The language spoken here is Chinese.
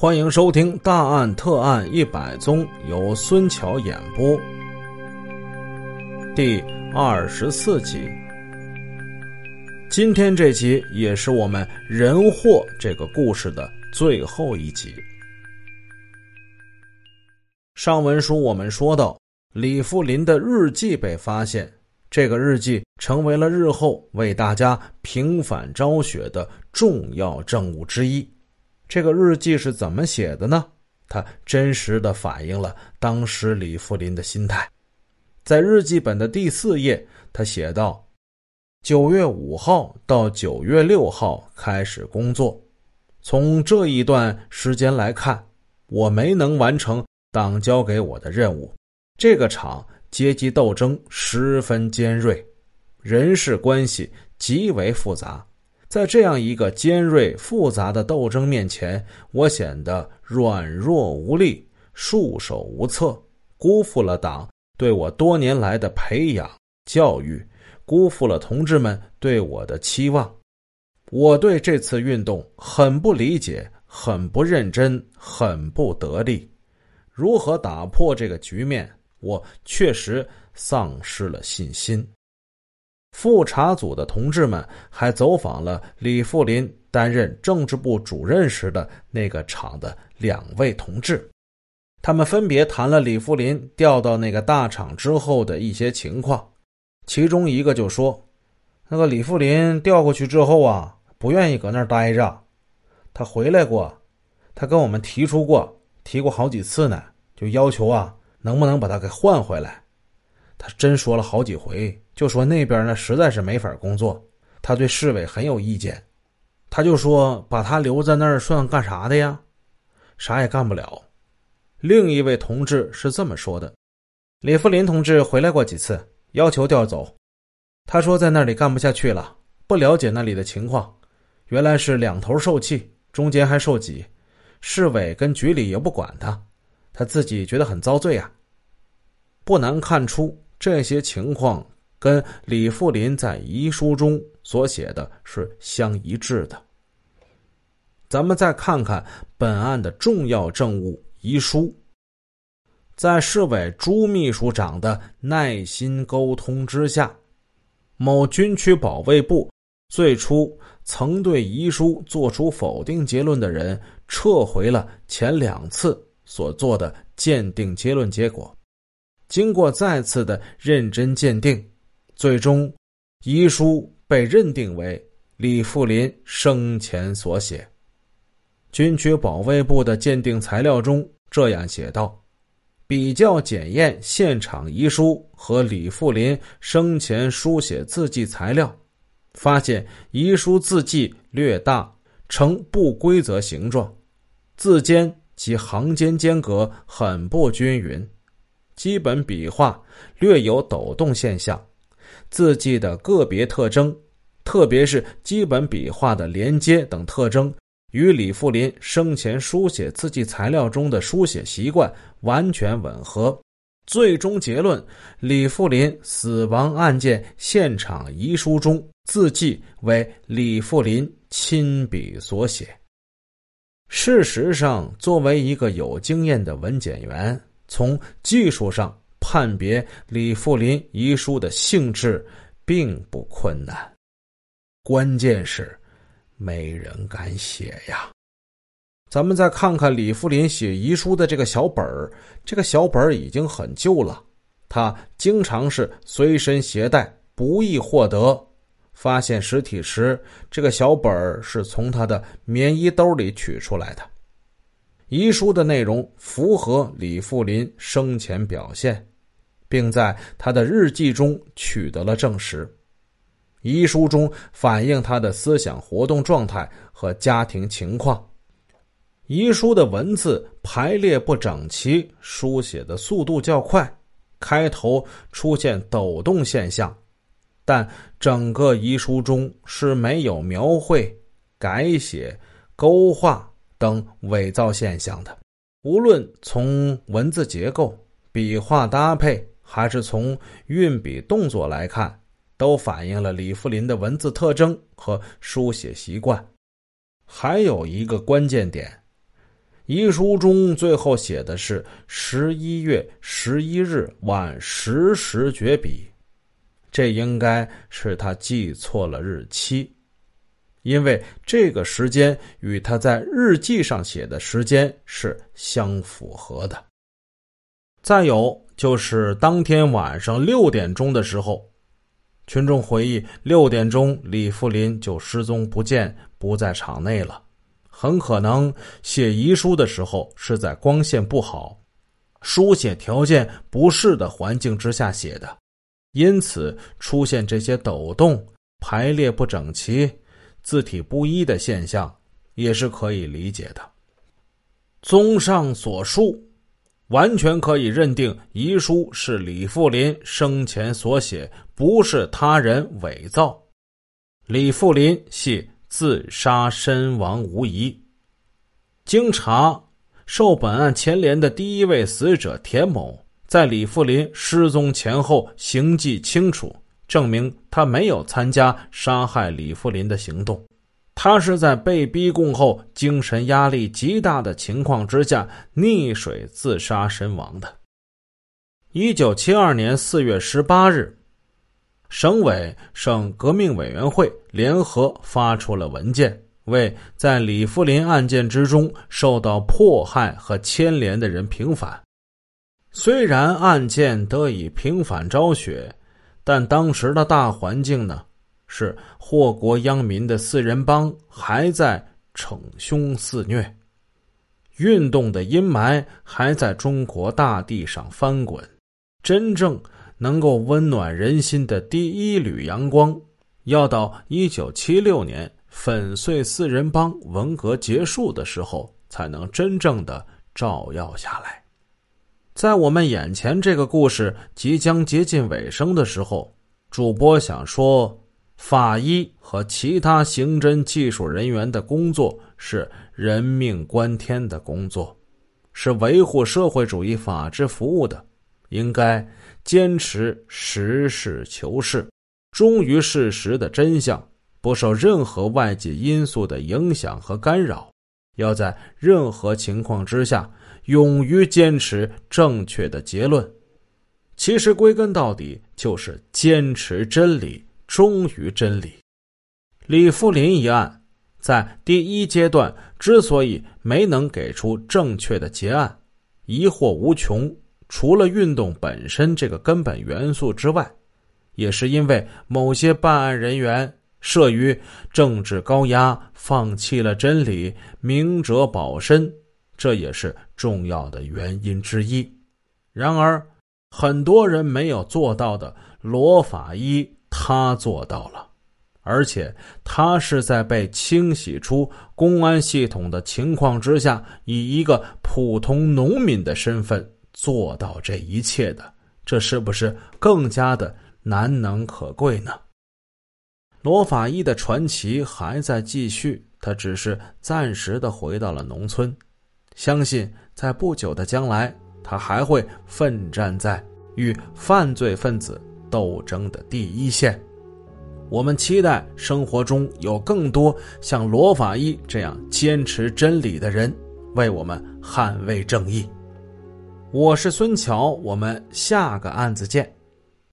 欢迎收听《大案特案一百宗》，由孙桥演播。第二十四集。今天这集也是我们人祸这个故事的最后一集。上文书我们说到，李富林的日记被发现，这个日记成为了日后为大家平反昭雪的重要证物之一。这个日记是怎么写的呢？它真实的反映了当时李富林的心态。在日记本的第四页，他写道：“九月五号到九月六号开始工作。从这一段时间来看，我没能完成党交给我的任务。这个厂阶级斗争十分尖锐，人事关系极为复杂。”在这样一个尖锐复杂的斗争面前，我显得软弱无力、束手无策，辜负了党对我多年来的培养教育，辜负了同志们对我的期望。我对这次运动很不理解，很不认真，很不得力。如何打破这个局面，我确实丧失了信心。复查组的同志们还走访了李富林担任政治部主任时的那个厂的两位同志，他们分别谈了李富林调到那个大厂之后的一些情况。其中一个就说：“那个李富林调过去之后啊，不愿意搁那儿待着，他回来过，他跟我们提出过，提过好几次呢，就要求啊，能不能把他给换回来。他真说了好几回。”就说那边呢实在是没法工作，他对市委很有意见，他就说把他留在那儿算干啥的呀？啥也干不了。另一位同志是这么说的：李富林同志回来过几次，要求调走。他说在那里干不下去了，不了解那里的情况，原来是两头受气，中间还受挤，市委跟局里也不管他，他自己觉得很遭罪啊。不难看出这些情况。跟李富林在遗书中所写的是相一致的。咱们再看看本案的重要证物遗书，在市委朱秘书长的耐心沟通之下，某军区保卫部最初曾对遗书作出否定结论的人撤回了前两次所做的鉴定结论结果，经过再次的认真鉴定。最终，遗书被认定为李富林生前所写。军区保卫部的鉴定材料中这样写道：比较检验现场遗书和李富林生前书写字迹材料，发现遗书字迹略大，呈不规则形状，字间及行间间隔很不均匀，基本笔画略有抖动现象。字迹的个别特征，特别是基本笔画的连接等特征，与李富林生前书写字迹材料中的书写习惯完全吻合。最终结论：李富林死亡案件现场遗书中字迹为李富林亲笔所写。事实上，作为一个有经验的文检员，从技术上。判别李富林遗书的性质并不困难，关键是没人敢写呀。咱们再看看李富林写遗书的这个小本儿，这个小本儿已经很旧了，他经常是随身携带，不易获得。发现尸体时，这个小本儿是从他的棉衣兜里取出来的。遗书的内容符合李富林生前表现。并在他的日记中取得了证实，遗书中反映他的思想活动状态和家庭情况。遗书的文字排列不整齐，书写的速度较快，开头出现抖动现象，但整个遗书中是没有描绘、改写、勾画等伪造现象的。无论从文字结构、笔画搭配。还是从运笔动作来看，都反映了李富林的文字特征和书写习惯。还有一个关键点，遗书中最后写的是十一月十一日晚十时绝笔，这应该是他记错了日期，因为这个时间与他在日记上写的时间是相符合的。再有就是当天晚上六点钟的时候，群众回忆六点钟李富林就失踪不见，不在场内了。很可能写遗书的时候是在光线不好、书写条件不适的环境之下写的，因此出现这些抖动、排列不整齐、字体不一的现象也是可以理解的。综上所述。完全可以认定遗书是李富林生前所写，不是他人伪造。李富林系自杀身亡无疑。经查，受本案牵连的第一位死者田某，在李富林失踪前后行迹清楚，证明他没有参加杀害李富林的行动。他是在被逼供后，精神压力极大的情况之下溺水自杀身亡的。一九七二年四月十八日，省委省革命委员会联合发出了文件，为在李富林案件之中受到迫害和牵连的人平反。虽然案件得以平反昭雪，但当时的大环境呢？是祸国殃民的四人帮还在逞凶肆虐，运动的阴霾还在中国大地上翻滚，真正能够温暖人心的第一缕阳光，要到一九七六年粉碎四人帮文革结束的时候，才能真正的照耀下来。在我们眼前这个故事即将接近尾声的时候，主播想说。法医和其他刑侦技术人员的工作是人命关天的工作，是维护社会主义法治服务的，应该坚持实事求是，忠于事实的真相，不受任何外界因素的影响和干扰，要在任何情况之下勇于坚持正确的结论。其实归根到底就是坚持真理。忠于真理，李富林一案在第一阶段之所以没能给出正确的结案，疑惑无穷。除了运动本身这个根本元素之外，也是因为某些办案人员慑于政治高压，放弃了真理，明哲保身，这也是重要的原因之一。然而，很多人没有做到的，罗法医。他做到了，而且他是在被清洗出公安系统的情况之下，以一个普通农民的身份做到这一切的，这是不是更加的难能可贵呢？罗法医的传奇还在继续，他只是暂时的回到了农村，相信在不久的将来，他还会奋战在与犯罪分子。斗争的第一线，我们期待生活中有更多像罗法医这样坚持真理的人，为我们捍卫正义。我是孙桥，我们下个案子见。